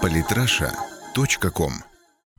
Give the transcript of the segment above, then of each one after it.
Политраша.ком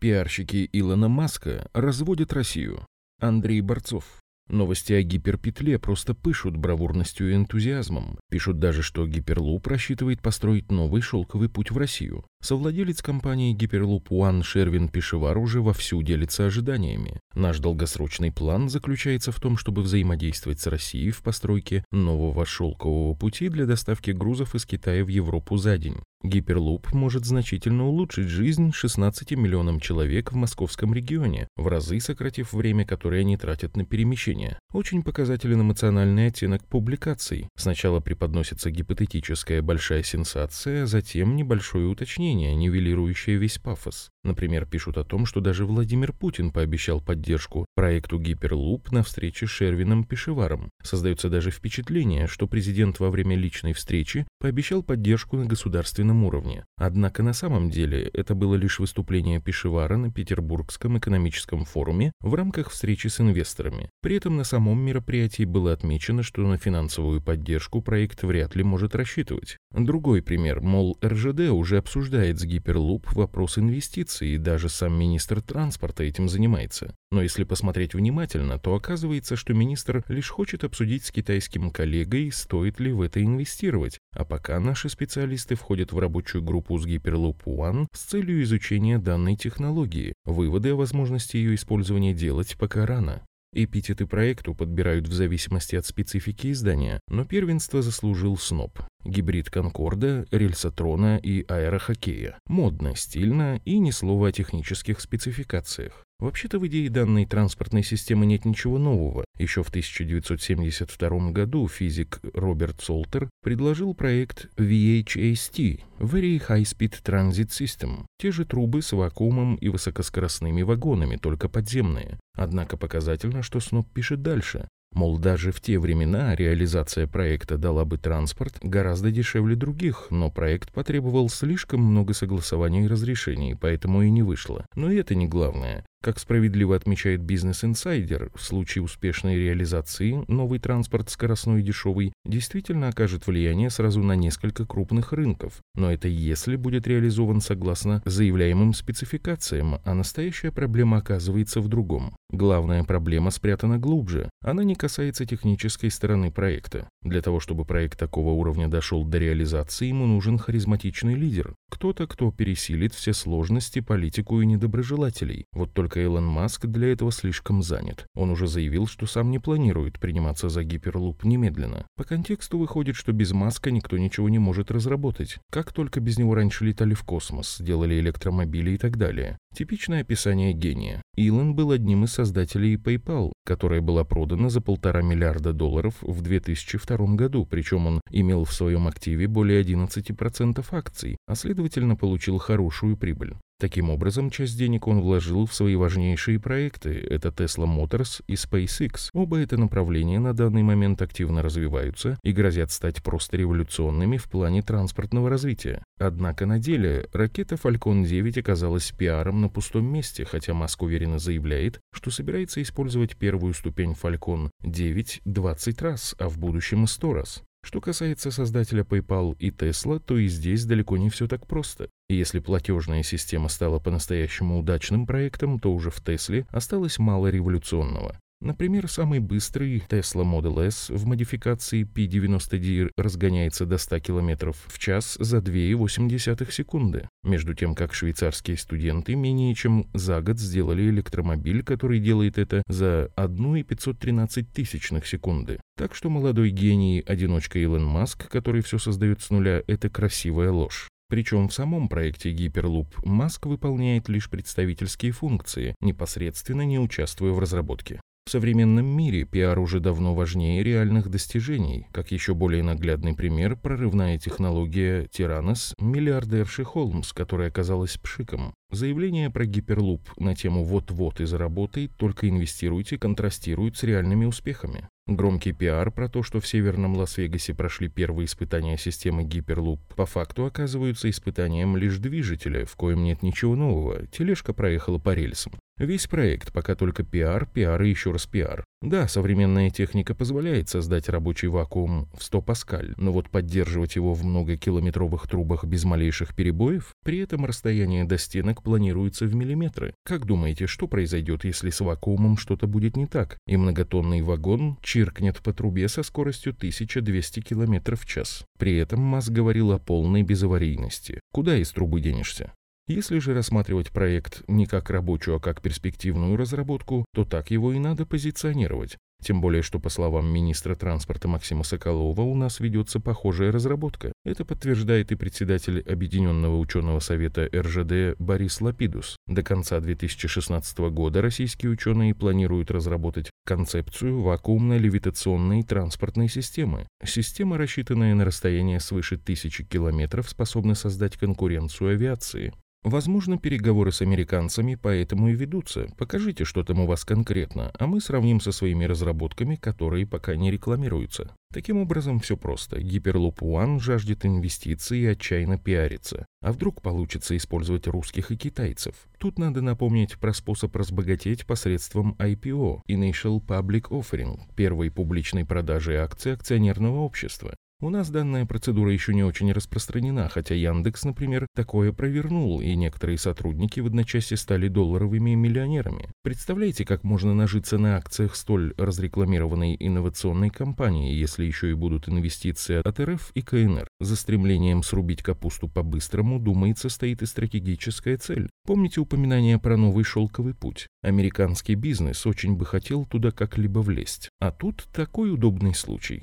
Пиарщики Илона Маска разводят Россию. Андрей Борцов. Новости о гиперпетле просто пышут бравурностью и энтузиазмом. Пишут даже, что Гиперлуп рассчитывает построить новый шелковый путь в Россию. Совладелец компании Hyperloop One Шервин Пешевар уже вовсю делится ожиданиями. Наш долгосрочный план заключается в том, чтобы взаимодействовать с Россией в постройке нового шелкового пути для доставки грузов из Китая в Европу за день. Гиперлуп может значительно улучшить жизнь 16 миллионам человек в московском регионе, в разы сократив время, которое они тратят на перемещение. Очень показателен эмоциональный оттенок публикаций. Сначала преподносится гипотетическая большая сенсация, затем небольшое уточнение, нивелирующее весь пафос. Например, пишут о том, что даже Владимир Путин пообещал поддержку проекту Гиперлуп на встрече с Шервином Пешеваром. Создается даже впечатление, что президент во время личной встречи пообещал поддержку на государственном уровне. Однако на самом деле это было лишь выступление Пешевара на Петербургском экономическом форуме в рамках встречи с инвесторами. При этом на самом мероприятии было отмечено, что на финансовую поддержку проект вряд ли может рассчитывать. Другой пример, мол, РЖД уже обсуждает с Гиперлуп вопрос инвестиций, и даже сам министр транспорта этим занимается. Но если посмотреть внимательно, то оказывается, что министр лишь хочет обсудить с китайским коллегой, стоит ли в это инвестировать, а пока наши специалисты входят в рабочую группу с Hyperloop One с целью изучения данной технологии. Выводы о возможности ее использования делать пока рано. Эпитеты проекту подбирают в зависимости от специфики издания, но первенство заслужил СНОП. Гибрид Конкорда, рельсотрона и аэрохоккея. Модно, стильно и ни слова о технических спецификациях. Вообще-то в идее данной транспортной системы нет ничего нового. Еще в 1972 году физик Роберт Солтер предложил проект VHAST – Very High Speed Transit System. Те же трубы с вакуумом и высокоскоростными вагонами, только подземные. Однако показательно, что Сноб пишет дальше. Мол, даже в те времена реализация проекта дала бы транспорт гораздо дешевле других, но проект потребовал слишком много согласований и разрешений, поэтому и не вышло. Но и это не главное. Как справедливо отмечает бизнес-инсайдер, в случае успешной реализации новый транспорт скоростной и дешевый действительно окажет влияние сразу на несколько крупных рынков. Но это если будет реализован согласно заявляемым спецификациям, а настоящая проблема оказывается в другом. Главная проблема спрятана глубже. Она не касается технической стороны проекта. Для того, чтобы проект такого уровня дошел до реализации, ему нужен харизматичный лидер. Кто-то, кто пересилит все сложности, политику и недоброжелателей. Вот только только Илон Маск для этого слишком занят. Он уже заявил, что сам не планирует приниматься за гиперлуп немедленно. По контексту выходит, что без Маска никто ничего не может разработать. Как только без него раньше летали в космос, делали электромобили и так далее. Типичное описание гения. Илон был одним из создателей PayPal, которая была продана за полтора миллиарда долларов в 2002 году, причем он имел в своем активе более 11% акций, а следовательно получил хорошую прибыль. Таким образом, часть денег он вложил в свои важнейшие проекты – это Tesla Motors и SpaceX. Оба это направления на данный момент активно развиваются и грозят стать просто революционными в плане транспортного развития. Однако на деле ракета Falcon 9 оказалась пиаром на пустом месте, хотя Маск уверенно заявляет, что собирается использовать первую ступень Falcon 9 20 раз, а в будущем и 100 раз. Что касается создателя PayPal и Tesla, то и здесь далеко не все так просто. Если платежная система стала по-настоящему удачным проектом, то уже в Тесле осталось мало революционного. Например, самый быстрый Tesla Model S в модификации P90D разгоняется до 100 км в час за 2,8 секунды, между тем как швейцарские студенты менее чем за год сделали электромобиль, который делает это за 1,513 тысячных секунды. Так что молодой гений, одиночка Илон Маск, который все создает с нуля, это красивая ложь. Причем в самом проекте Hyperloop Маск выполняет лишь представительские функции, непосредственно не участвуя в разработке. В современном мире пиар уже давно важнее реальных достижений. Как еще более наглядный пример, прорывная технология Тиранос миллиардерши Холмс, которая оказалась пшиком. Заявление про гиперлуп на тему «вот-вот и заработай, только инвестируйте» контрастирует с реальными успехами. Громкий пиар про то, что в северном Лас-Вегасе прошли первые испытания системы Гиперлуп, по факту оказываются испытанием лишь движителя, в коем нет ничего нового, тележка проехала по рельсам. Весь проект пока только пиар, пиар и еще раз пиар. Да, современная техника позволяет создать рабочий вакуум в 100 паскаль, но вот поддерживать его в многокилометровых трубах без малейших перебоев, при этом расстояние до стенок планируется в миллиметры. Как думаете, что произойдет, если с вакуумом что-то будет не так, и многотонный вагон чиркнет по трубе со скоростью 1200 км в час? При этом Маск говорил о полной безаварийности. Куда из трубы денешься? Если же рассматривать проект не как рабочую, а как перспективную разработку, то так его и надо позиционировать. Тем более, что, по словам министра транспорта Максима Соколова, у нас ведется похожая разработка. Это подтверждает и председатель Объединенного ученого совета РЖД Борис Лапидус. До конца 2016 года российские ученые планируют разработать концепцию вакуумно-левитационной транспортной системы. Система, рассчитанная на расстояние свыше тысячи километров, способна создать конкуренцию авиации. Возможно, переговоры с американцами поэтому и ведутся. Покажите, что там у вас конкретно, а мы сравним со своими разработками, которые пока не рекламируются. Таким образом, все просто. Hyperloop One жаждет инвестиций и отчаянно пиарится. А вдруг получится использовать русских и китайцев? Тут надо напомнить про способ разбогатеть посредством IPO – Initial Public Offering – первой публичной продажи акций акционерного общества. У нас данная процедура еще не очень распространена, хотя Яндекс, например, такое провернул, и некоторые сотрудники в одночасье стали долларовыми миллионерами. Представляете, как можно нажиться на акциях столь разрекламированной инновационной компании, если еще и будут инвестиции от РФ и КНР? За стремлением срубить капусту по-быстрому, думается, стоит и стратегическая цель. Помните упоминание про новый шелковый путь? Американский бизнес очень бы хотел туда как-либо влезть. А тут такой удобный случай.